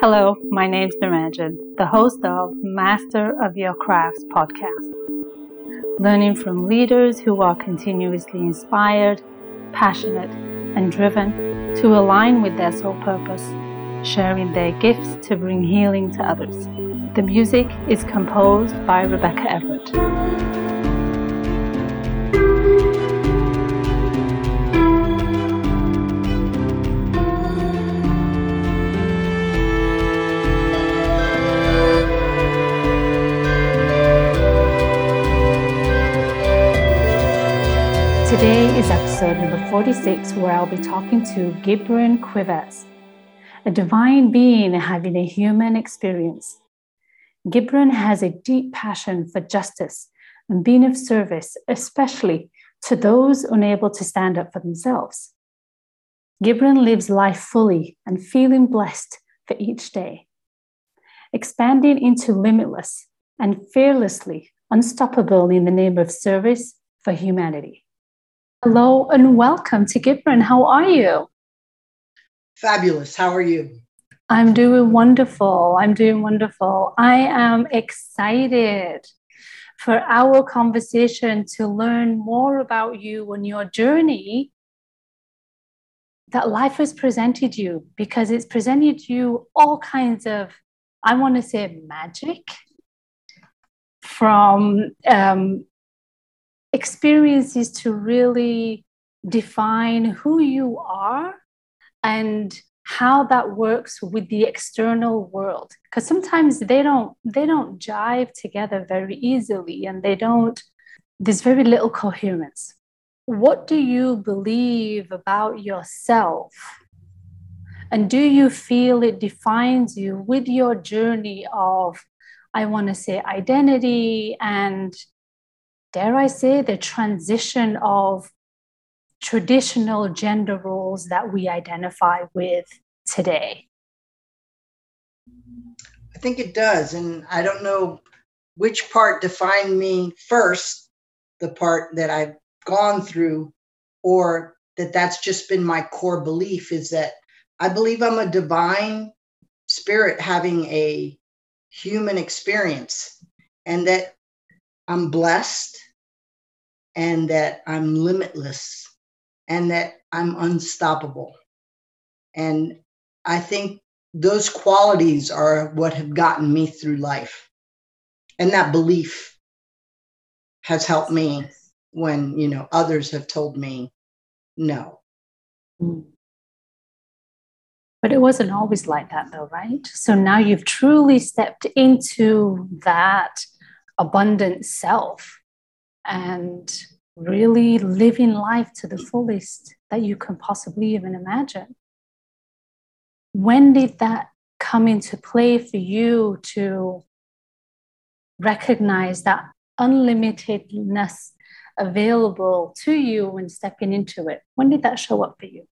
Hello, my name's Niranjan, the host of Master of Your Crafts podcast. Learning from leaders who are continuously inspired, passionate, and driven to align with their soul purpose, sharing their gifts to bring healing to others. The music is composed by Rebecca Everett. Episode number 46, where I'll be talking to Gibran Quivez, a divine being having a human experience. Gibran has a deep passion for justice and being of service, especially to those unable to stand up for themselves. Gibran lives life fully and feeling blessed for each day, expanding into limitless and fearlessly unstoppable in the name of service for humanity. Hello and welcome to Gibran. How are you? Fabulous. How are you? I'm doing wonderful. I'm doing wonderful. I am excited for our conversation to learn more about you and your journey that life has presented you because it's presented you all kinds of, I want to say, magic from um, experiences to really define who you are and how that works with the external world. Because sometimes they don't they don't jive together very easily and they don't there's very little coherence. What do you believe about yourself? And do you feel it defines you with your journey of i want to say identity and dare I say, the transition of traditional gender roles that we identify with today? I think it does. And I don't know which part defined me first, the part that I've gone through, or that that's just been my core belief is that I believe I'm a divine spirit having a human experience and that I'm blessed and that I'm limitless and that I'm unstoppable. And I think those qualities are what have gotten me through life. And that belief has helped me when, you know, others have told me no. But it wasn't always like that, though, right? So now you've truly stepped into that abundant self and really living life to the fullest that you can possibly even imagine. When did that come into play for you to recognize that unlimitedness available to you when stepping into it? When did that show up for you?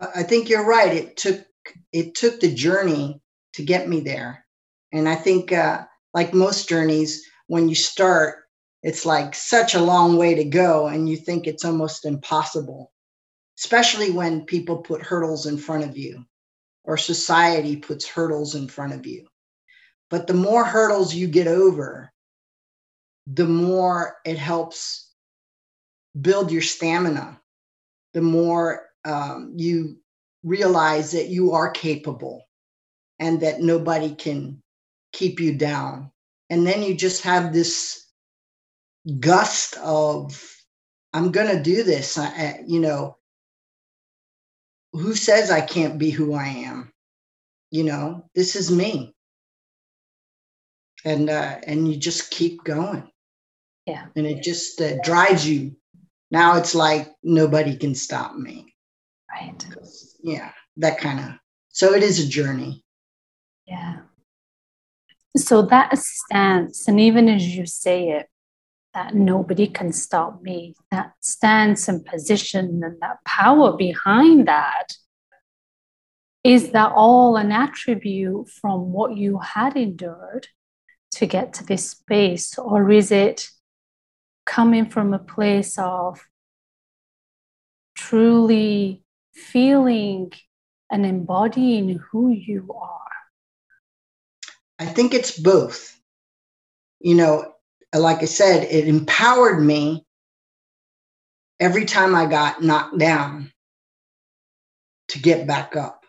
I think you're right. It took it took the journey to get me there, and I think, uh, like most journeys, when you start, it's like such a long way to go and you think it's almost impossible especially when people put hurdles in front of you or society puts hurdles in front of you. But the more hurdles you get over the more it helps build your stamina the more um, you realize that you are capable and that nobody can keep you down. And then you just have this gust of i'm going to do this. I, you know who says i can't be who i am? You know this is me. And uh and you just keep going. Yeah. And it just uh, drives you. Now it's like nobody can stop me. Right. Yeah that kind of so it is a journey. Yeah so that stance and even as you say it that nobody can stop me, that stance and position and that power behind that, is that all an attribute from what you had endured to get to this space? Or is it coming from a place of truly feeling and embodying who you are? I think it's both. You know, like I said, it empowered me every time I got knocked down to get back up.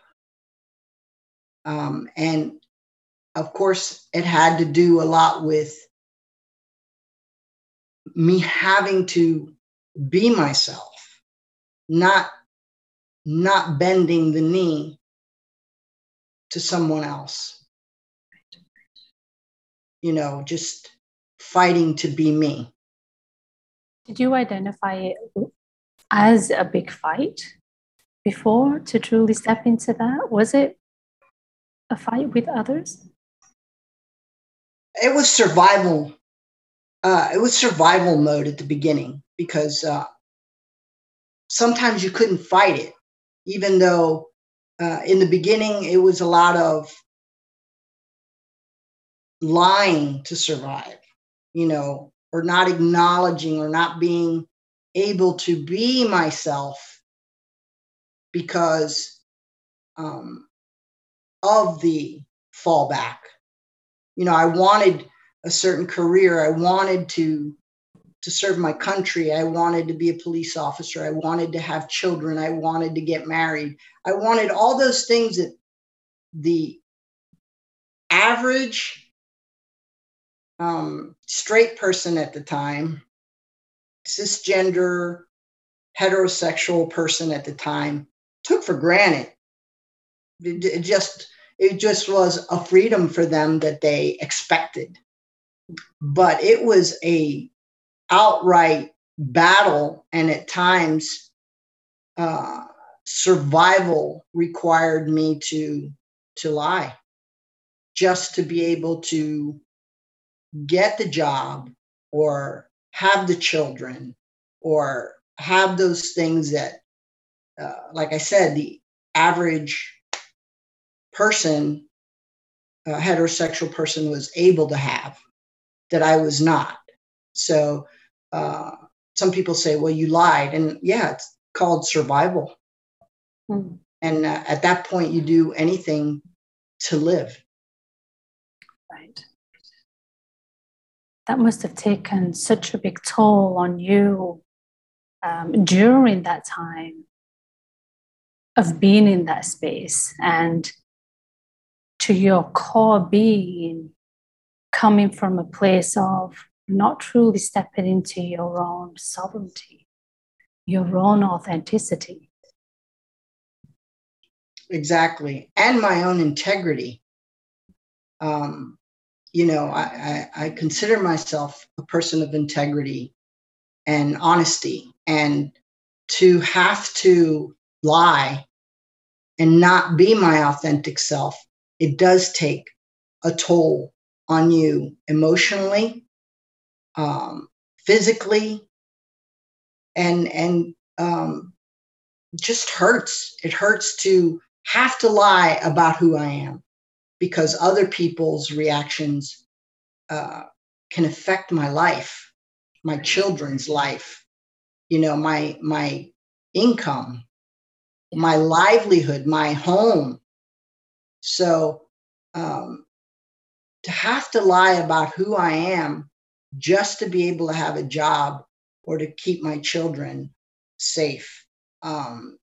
Um, and of course, it had to do a lot with me having to be myself, not not bending the knee to someone else. You know, just fighting to be me. Did you identify it as a big fight before to truly step into that? Was it a fight with others? It was survival. Uh, it was survival mode at the beginning because uh, sometimes you couldn't fight it, even though uh, in the beginning it was a lot of lying to survive, you know, or not acknowledging or not being able to be myself because um, of the fallback. You know, I wanted a certain career. I wanted to to serve my country. I wanted to be a police officer. I wanted to have children. I wanted to get married. I wanted all those things that the average um, straight person at the time, cisgender, heterosexual person at the time took for granted. It, it just it just was a freedom for them that they expected. But it was a outright battle, and at times, uh, survival required me to to lie, just to be able to get the job or have the children or have those things that, uh, like I said, the average person, a heterosexual person, was able to have that I was not. So uh, some people say, well, you lied. And yeah, it's called survival. Mm. And uh, at that point, you do anything to live. Right. That must have taken such a big toll on you um, during that time of being in that space and to your core being coming from a place of not truly stepping into your own sovereignty, your own authenticity. Exactly. And my own integrity. Um, you know, I, I, I consider myself a person of integrity and honesty. And to have to lie and not be my authentic self, it does take a toll on you emotionally um, physically, and and um, just hurts. It hurts to have to lie about who I am because other people's reactions uh, can affect my life, my children's life, you know, my my income, my livelihood, my home. So um, to have to lie about who I am just to be able to have a job or to keep my children safe um,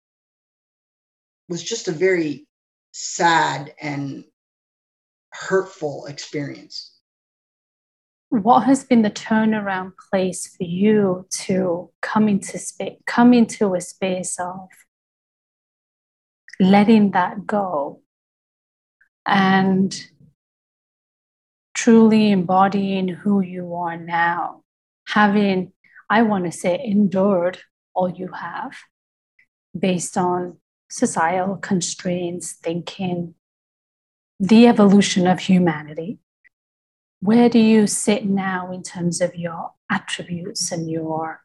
was just a very sad and hurtful experience. What has been the turnaround place for you to come into space, come into a space of letting that go and truly embodying who you are now, having, I want to say, endured all you have based on societal constraints, thinking, the evolution of humanity. Where do you sit now in terms of your attributes and your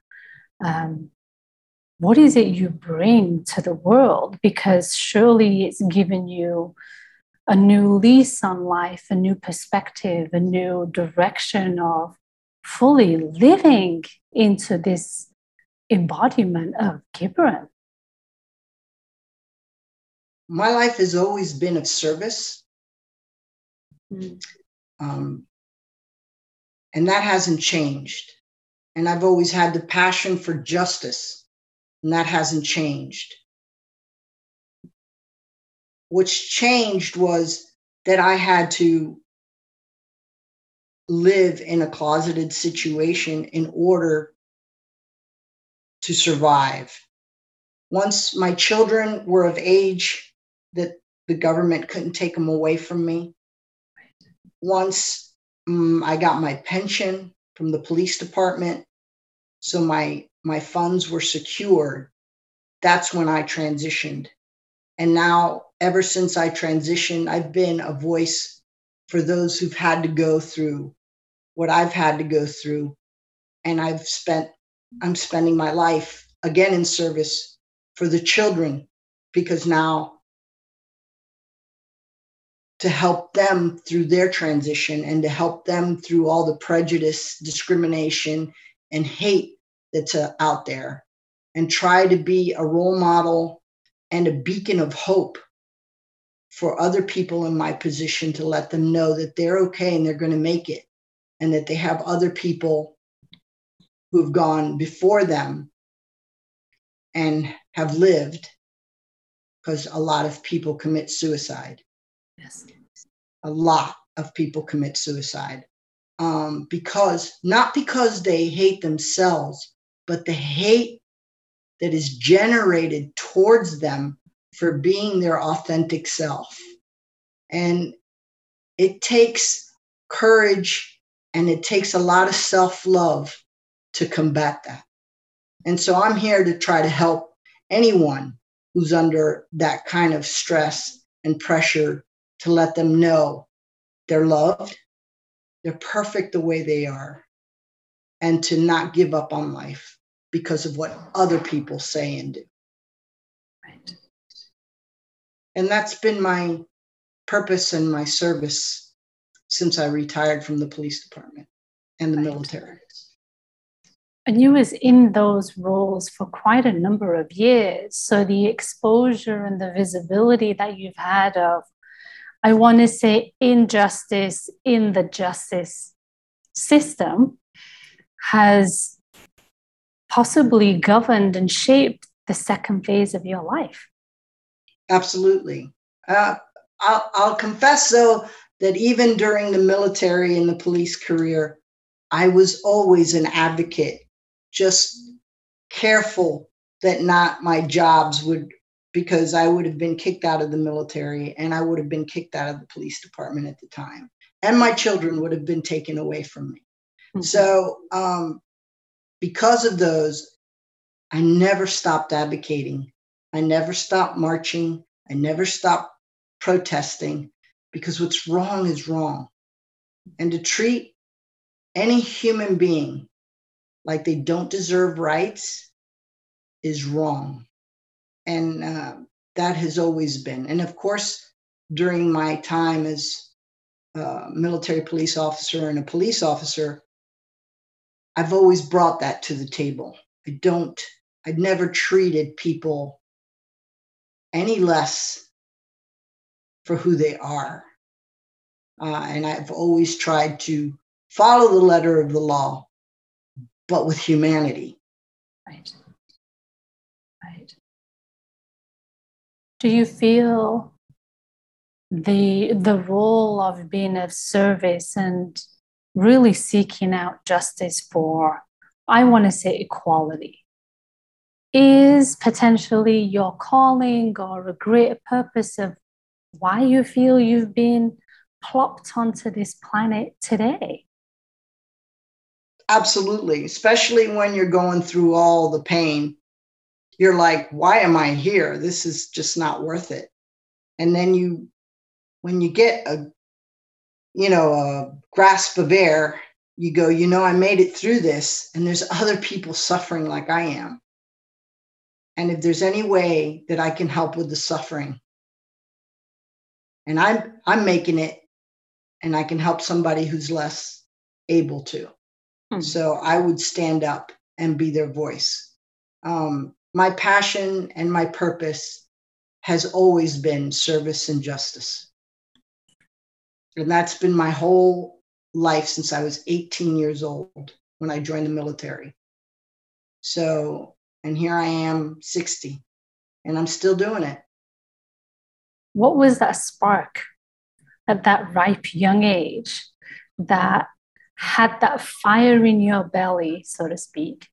um, what is it you bring to the world? Because surely it's given you a new lease on life, a new perspective, a new direction of fully living into this embodiment of Gibran. my life has always been of service. Mm. Um, and that hasn't changed. And I've always had the passion for justice, and that hasn't changed. What's changed was that I had to live in a closeted situation in order to survive. Once my children were of age that the government couldn't take them away from me, once um, I got my pension from the police department, so my my funds were secured. That's when I transitioned. And now, ever since I transitioned, I've been a voice for those who've had to go through what I've had to go through. And I've spent, I'm spending my life again in service for the children because now to help them through their transition and to help them through all the prejudice, discrimination, and hate that's uh, out there, and try to be a role model and a beacon of hope for other people in my position to let them know that they're okay and they're going to make it, and that they have other people who've gone before them and have lived because a lot of people commit suicide. Yes. A lot of people commit suicide um, because not because they hate themselves, but the hate that is generated towards them for being their authentic self. And it takes courage and it takes a lot of self love to combat that. And so I'm here to try to help anyone who's under that kind of stress and pressure to let them know they're loved, they're perfect the way they are, and to not give up on life because of what other people say and do. Right. And that's been my purpose and my service since I retired from the police department and the right. military. And you was in those roles for quite a number of years. So the exposure and the visibility that you've had of I want to say injustice in the justice system has possibly governed and shaped the second phase of your life. Absolutely. Uh, I'll, I'll confess, though, that even during the military and the police career, I was always an advocate, just careful that not my jobs would because I would have been kicked out of the military and I would have been kicked out of the police department at the time. And my children would have been taken away from me. Mm-hmm. So, um, because of those, I never stopped advocating. I never stopped marching. I never stopped protesting because what's wrong is wrong. And to treat any human being like they don't deserve rights is wrong and uh, that has always been. And of course, during my time as a military police officer and a police officer, I've always brought that to the table. I don't, I've never treated people any less for who they are. Uh, and I've always tried to follow the letter of the law, but with humanity. Right. Right do you feel the the role of being of service and really seeking out justice for i want to say equality? Is potentially your calling or a greater purpose of why you feel you've been plopped onto this planet today? Absolutely especially when you're going through all the pain you're like, why am I here? This is just not worth it. And then you, when you get a, you know, a grasp of air, you go, you know, I made it through this, and there's other people suffering like I am. And if there's any way that I can help with the suffering, and I'm I'm making it, and I can help somebody who's less able to. Hmm. So I would stand up and be their voice. Um, my passion and my purpose has always been service and justice. And that's been my whole life since I was 18 years old when I joined the military. So, and here I am 60 and I'm still doing it. What was that spark at that ripe young age that had that fire in your belly, so to speak,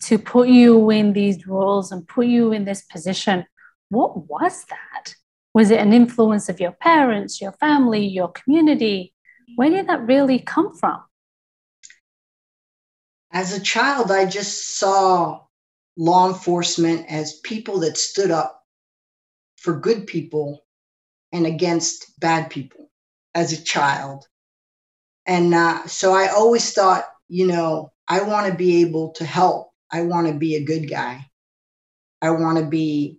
to put you in these roles and put you in this position? What was that? Was it an influence of your parents, your family, your community? Where did that really come from? As a child, I just saw law enforcement as people that stood up for good people and against bad people as a child. And uh, so I always thought, you know, I want to be able to help. I want to be a good guy. I want to be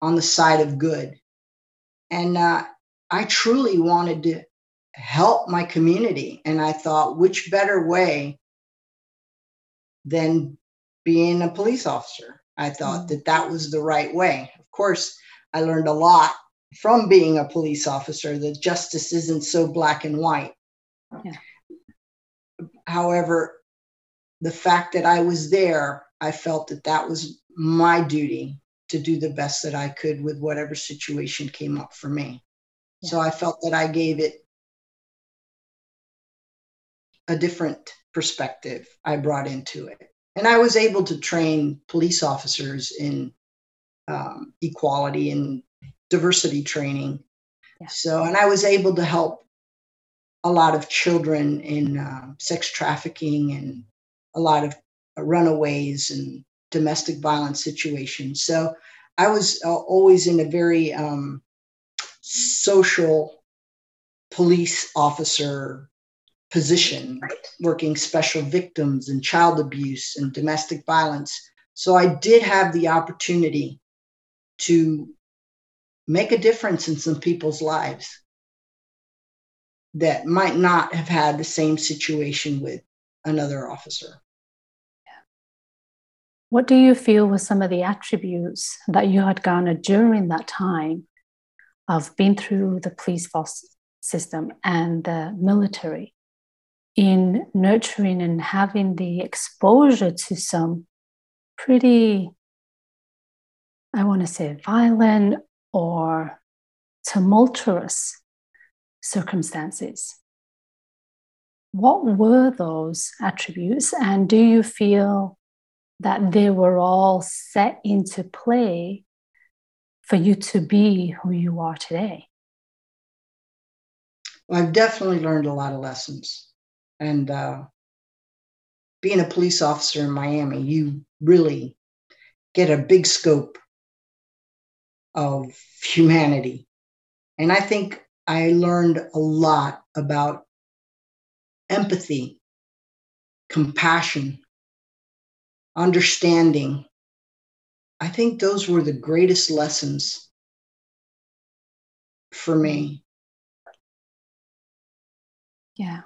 on the side of good. And uh, I truly wanted to help my community. And I thought, which better way than being a police officer? I thought mm-hmm. that that was the right way. Of course, I learned a lot from being a police officer that justice isn't so black and white. Yeah. However, the fact that I was there, I felt that that was my duty to do the best that I could with whatever situation came up for me. Yeah. So I felt that I gave it a different perspective I brought into it. And I was able to train police officers in um, equality and diversity training. Yeah. So, and I was able to help a lot of children in uh, sex trafficking and a lot of runaways and domestic violence situations. So I was uh, always in a very um, social police officer position, right. working special victims and child abuse and domestic violence. So I did have the opportunity to make a difference in some people's lives that might not have had the same situation with another officer. What do you feel were some of the attributes that you had garnered during that time of being through the police force system and the military in nurturing and having the exposure to some pretty, I want to say, violent or tumultuous circumstances? What were those attributes, and do you feel that they were all set into play for you to be who you are today? Well, I've definitely learned a lot of lessons. And uh, being a police officer in Miami, you really get a big scope of humanity. And I think I learned a lot about empathy, compassion, understanding. I think those were the greatest lessons for me. Yeah.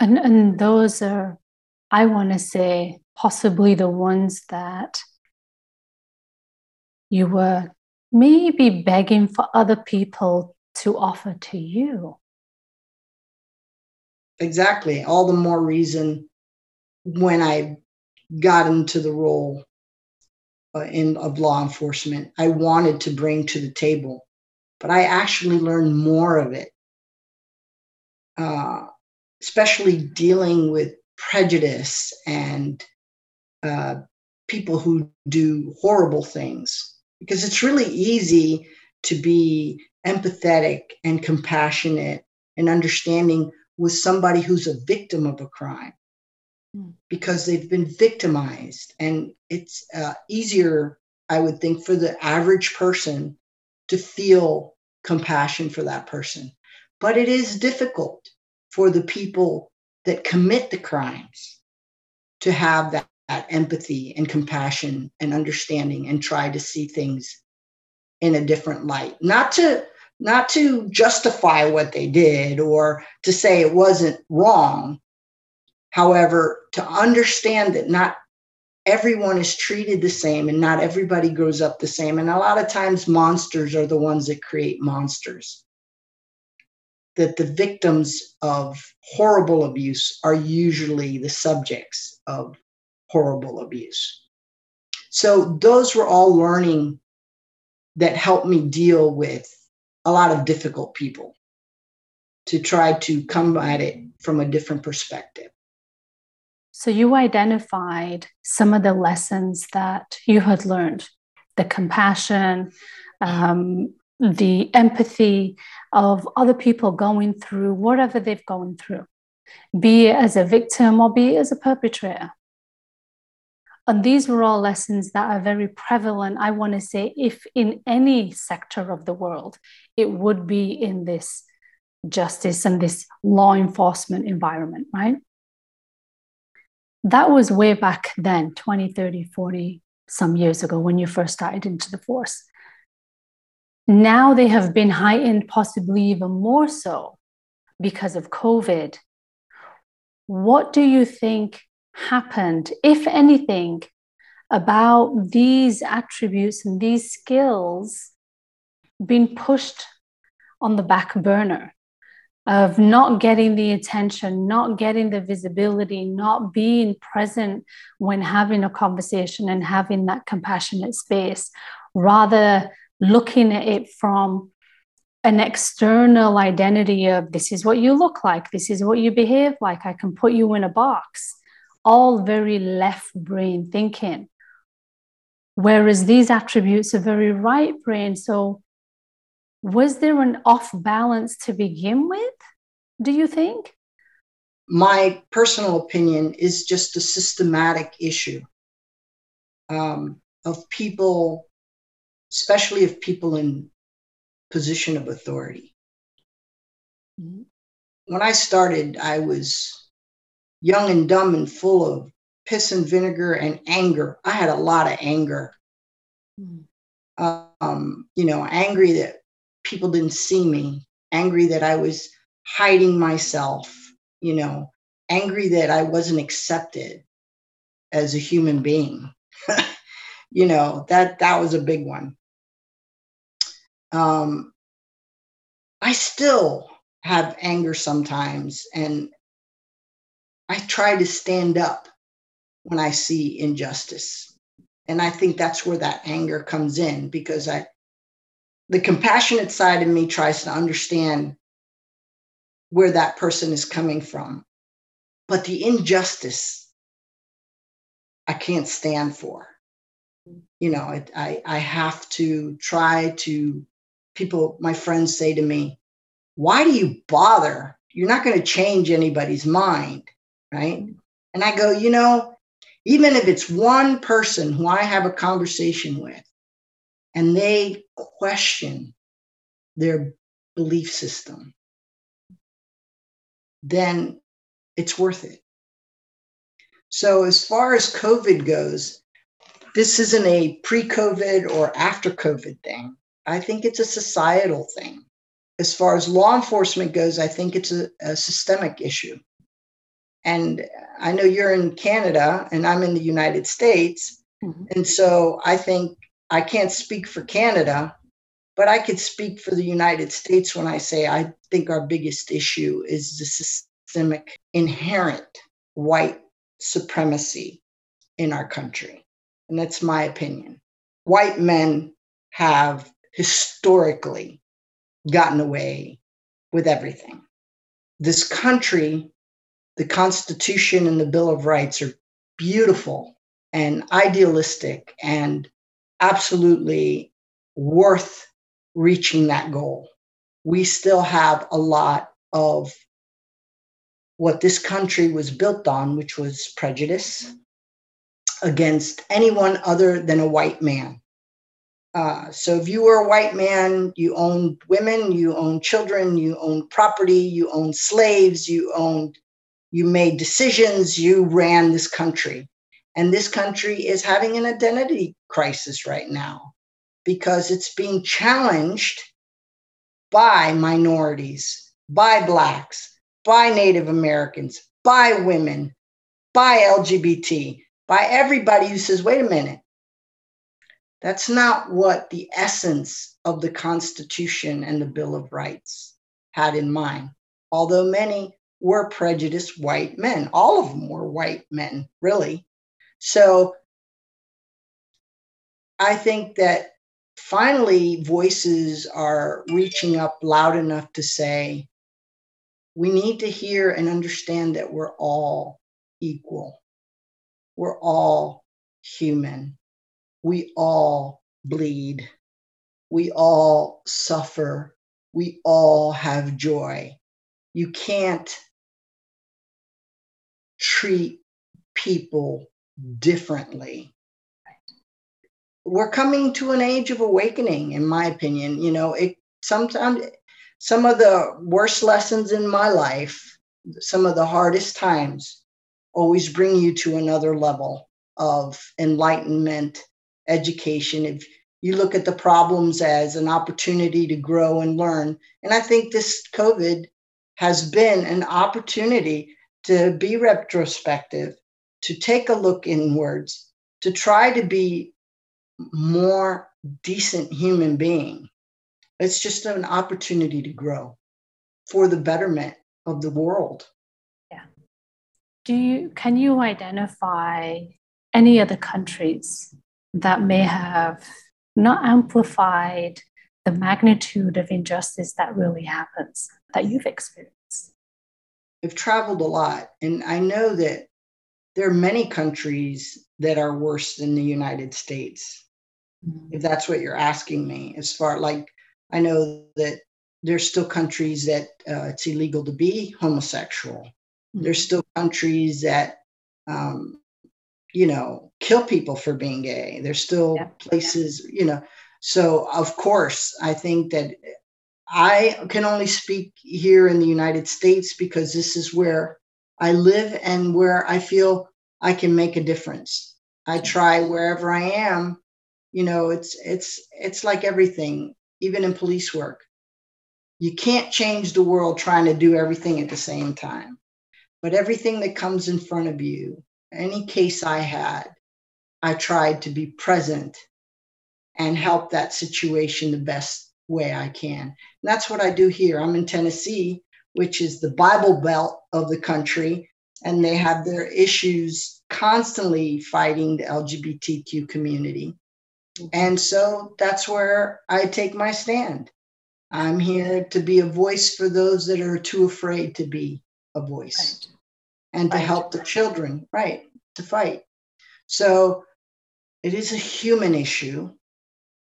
And and those are I want to say possibly the ones that you were maybe begging for other people to offer to you. Exactly. All the more reason when I got into the role uh, in of law enforcement, I wanted to bring to the table, but I actually learned more of it, uh, especially dealing with prejudice and uh, people who do horrible things, because it's really easy to be empathetic and compassionate and understanding with somebody who's a victim of a crime. Because they've been victimized. And it's uh, easier, I would think, for the average person to feel compassion for that person. But it is difficult for the people that commit the crimes to have that, that empathy and compassion and understanding and try to see things in a different light. Not to not to justify what they did or to say it wasn't wrong, However, to understand that not everyone is treated the same and not everybody grows up the same. And a lot of times, monsters are the ones that create monsters. That the victims of horrible abuse are usually the subjects of horrible abuse. So, those were all learning that helped me deal with a lot of difficult people to try to come at it from a different perspective. So you identified some of the lessons that you had learned the compassion, um, the empathy of other people going through whatever they've gone through, be it as a victim or be it as a perpetrator. And these were all lessons that are very prevalent, I want to say, if in any sector of the world, it would be in this justice and this law enforcement environment, right? That was way back then 20 30 40 some years ago when you first started into the force. Now they have been heightened possibly even more so because of covid. What do you think happened if anything about these attributes and these skills being pushed on the back burner of not getting the attention, not getting the visibility, not being present when having a conversation and having that compassionate space, rather looking at it from an external identity of this is what you look like, this is what you behave like, I can put you in a box, all very left brain thinking. Whereas these attributes are very right brain. So was there an off balance to begin with, do you think? My personal opinion is just a systematic issue um, of people, especially of people in position of authority. Mm-hmm. When I started, I was young and dumb and full of piss and vinegar and anger. I had a lot of anger. Mm-hmm. Um, you know, angry that people didn't see me, angry that I was hiding myself, you know, angry that I wasn't accepted as a human being. you know, that that was a big one. Um, I still have anger sometimes and I try to stand up when I see injustice. And I think that's where that anger comes in because I the compassionate side of me tries to understand where that person is coming from. But the injustice, I can't stand for. You know, I, I, I have to try to, people, my friends say to me, why do you bother? You're not going to change anybody's mind, right? And I go, you know, even if it's one person who I have a conversation with, and they question their belief system, then it's worth it. So, as far as COVID goes, this isn't a pre COVID or after COVID thing. I think it's a societal thing. As far as law enforcement goes, I think it's a, a systemic issue. And I know you're in Canada and I'm in the United States. Mm-hmm. And so I think I can't speak for Canada, but I could speak for the United States when I say I think our biggest issue is the systemic inherent white supremacy in our country. And that's my opinion. White men have historically gotten away with everything. This country, the Constitution and the Bill of Rights are beautiful and idealistic and absolutely worth reaching that goal. We still have a lot of what this country was built on, which was prejudice against anyone other than a white man. Uh, so if you were a white man, you owned women, you owned children, you owned property, you owned slaves, you owned, you made decisions, you ran this country. And this country is having an identity crisis right now because it's being challenged by minorities, by Blacks, by Native Americans, by women, by LGBT. by everybody who says, wait a minute, that's not what the essence of the Constitution and the Bill of Rights had in mind. Although many were prejudiced white men, all of them were white men, really. So I think that finally voices are reaching up loud enough to say, we need to hear and understand that we're all equal. We're all human. We all bleed. We all suffer. We all have joy. You can't treat people differently. We're coming to an age of awakening, in my opinion. You know, it sometimes some of the worst lessons in my life, some of the hardest times, always bring you to another level of enlightenment, education. If you look at the problems as an opportunity to grow and learn, and I think this COVID has been an opportunity to be retrospective, to take a look inwards, to try to be more decent human being it's just an opportunity to grow for the betterment of the world. Yeah. Do you can you identify any other countries that may have not amplified the magnitude of injustice that really happens that you've experienced? I've traveled a lot, and I know that there are many countries that are worse than the United States. Mm-hmm. If that's what you're asking me, as far like I know that there's still countries that uh, it's illegal to be homosexual. Mm-hmm. There's still countries that, um, you know, kill people for being gay. There's still yeah. places, you know. So, of course, I think that I can only speak here in the United States because this is where I live and where I feel I can make a difference. I try wherever I am. You know, it's it's it's like everything even in police work. You can't change the world trying to do everything at the same time. But everything that comes in front of you, any case I had, I tried to be present and help that situation the best way I can. And that's what I do here. I'm in Tennessee, which is the Bible Belt of the country, and they have their issues constantly fighting the LGBTQ community. And so that's where I take my stand. I'm here to be a voice for those that are too afraid to be a voice right. and to right. help the children, right, to fight. So it is a human issue.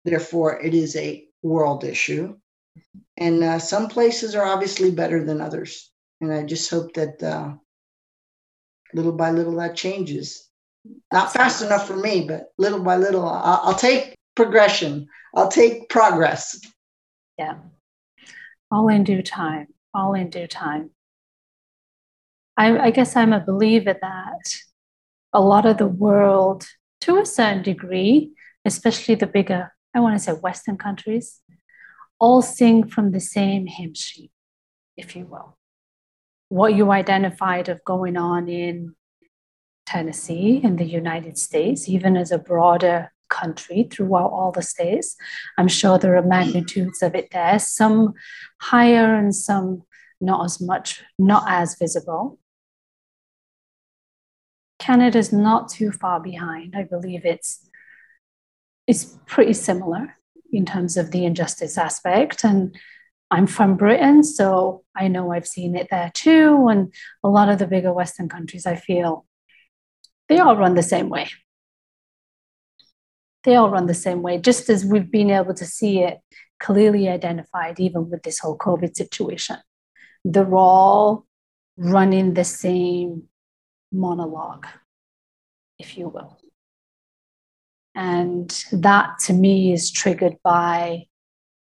Therefore, it is a world issue. And uh, some places are obviously better than others. And I just hope that uh, little by little that changes. Not fast enough for me, but little by little, I'll, I'll take progression. I'll take progress. Yeah. All in due time. All in due time. I, I guess I'm a believer that a lot of the world, to a certain degree, especially the bigger, I want to say Western countries, all sing from the same hymn sheet, if you will. What you identified of going on in Tennessee in the United States, even as a broader country throughout all the states. I'm sure there are magnitudes of it there, some higher and some not as much, not as visible. Canada's not too far behind. I believe it's it's pretty similar in terms of the injustice aspect. And I'm from Britain, so I know I've seen it there too. And a lot of the bigger Western countries, I feel they all run the same way. They all run the same way, just as we've been able to see it clearly identified, even with this whole COVID situation. They're all running the same monologue, if you will. And that to me is triggered by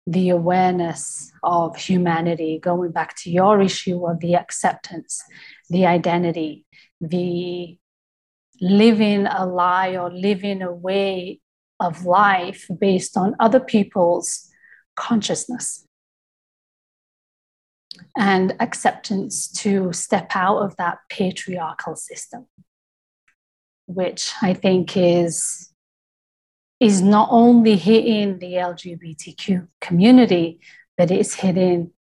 the awareness of humanity, going back to your issue of the acceptance, the identity, the living a lie or living a way of life based on other people's consciousness and acceptance to step out of that patriarchal system. which I think is is not only hitting the LGBTQ community, but it's hitting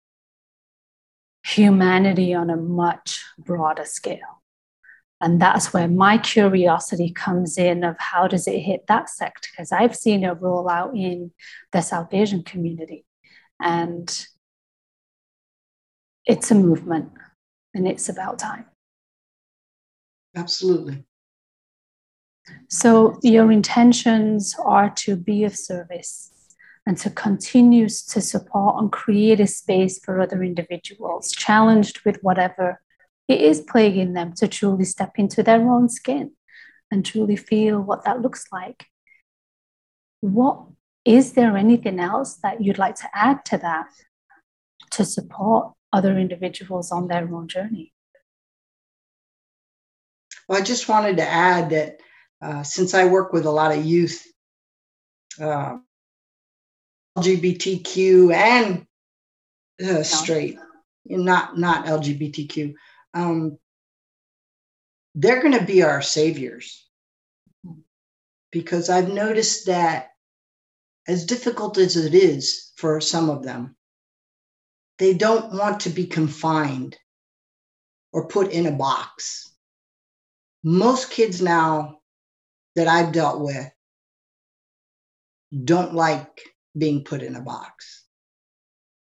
humanity on a much broader scale. And that's where my curiosity comes in of how does it hit that sector? Because I've seen it roll out in the South Asian community. And it's a movement and it's about time. Absolutely. So your intentions are to be of service and to continue to support and create a space for other individuals challenged with whatever it is plaguing them to truly step into their own skin and truly feel what that looks like. What is there anything else that you'd like to add to that to support other individuals on their own journey? Well, I just wanted to add that uh, since I work with a lot of youth, uh, LGBTQ and uh, straight, not not LGBTQ, um, they're going to be our saviors because I've noticed that as difficult as it is for some of them, they don't want to be confined or put in a box. Most kids now that I've dealt with don't like being put in a box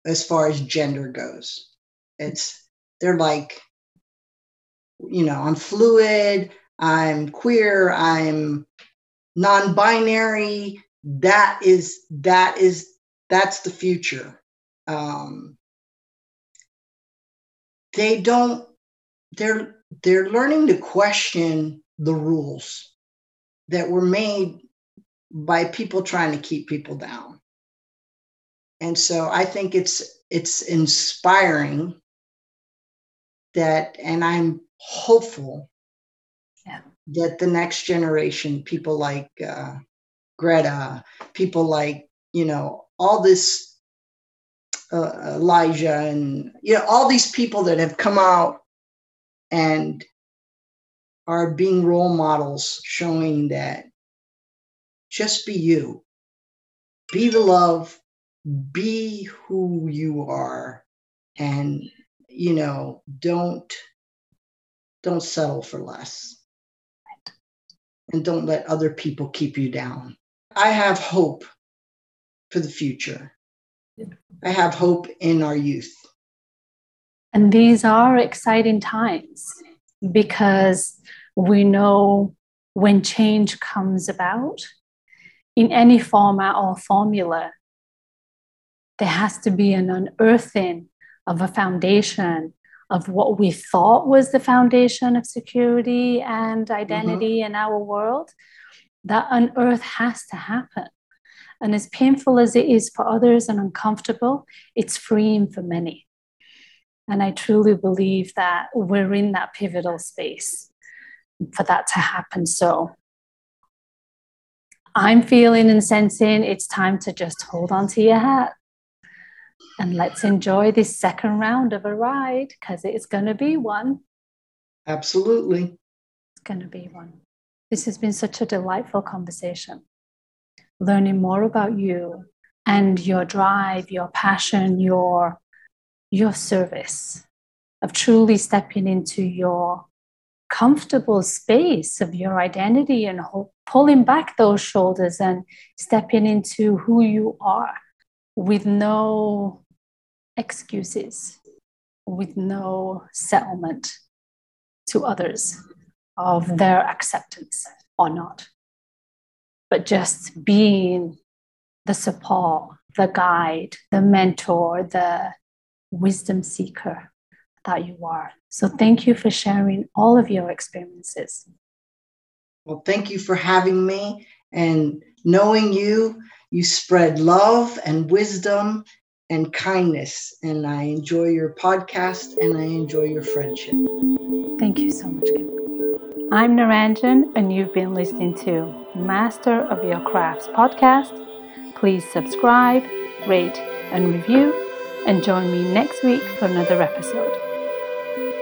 as far as gender goes. It's, they're like, you know, I'm fluid, I'm queer, I'm non binary. That is, that is, that's the future. Um, they don't, they're, they're learning to question the rules that were made by people trying to keep people down. And so I think it's it's inspiring that and I'm hopeful yeah. that the next generation, people like uh, Greta, people like, you know, all this uh, Elijah and you know all these people that have come out and are being role models showing that just be you. Be the love be who you are and you know don't don't settle for less. And don't let other people keep you down. I have hope for the future. I have hope in our youth. And these are exciting times because we know when change comes about in any format or formula, there has to be an unearthing of a foundation of what we thought was the foundation of security and identity mm-hmm. in our world. That unearth has to happen. And as painful as it is for others and uncomfortable, it's freeing for many. And I truly believe that we're in that pivotal space for that to happen. So I'm feeling and sensing it's time to just hold on to your hat and let's enjoy this second round of a ride because it's going to be one. Absolutely. It's going to be one. This has been such a delightful conversation. Learning more about you and your drive, your passion, your your service, of truly stepping into your comfortable space of your identity and pulling back those shoulders and stepping into who you are with no excuses, with no settlement to others of their acceptance or not, but just being the support, the guide, the mentor, the wisdom seeker that you are. So thank you for sharing all of your experiences. Well, thank you for having me and knowing you. You spread love and wisdom and kindness. And I enjoy your podcast and I enjoy your friendship. Thank you so much, Kim. I'm Naranjan, and you've been listening to Master of Your Crafts podcast. Please subscribe, rate, and review and join me next week for another episode.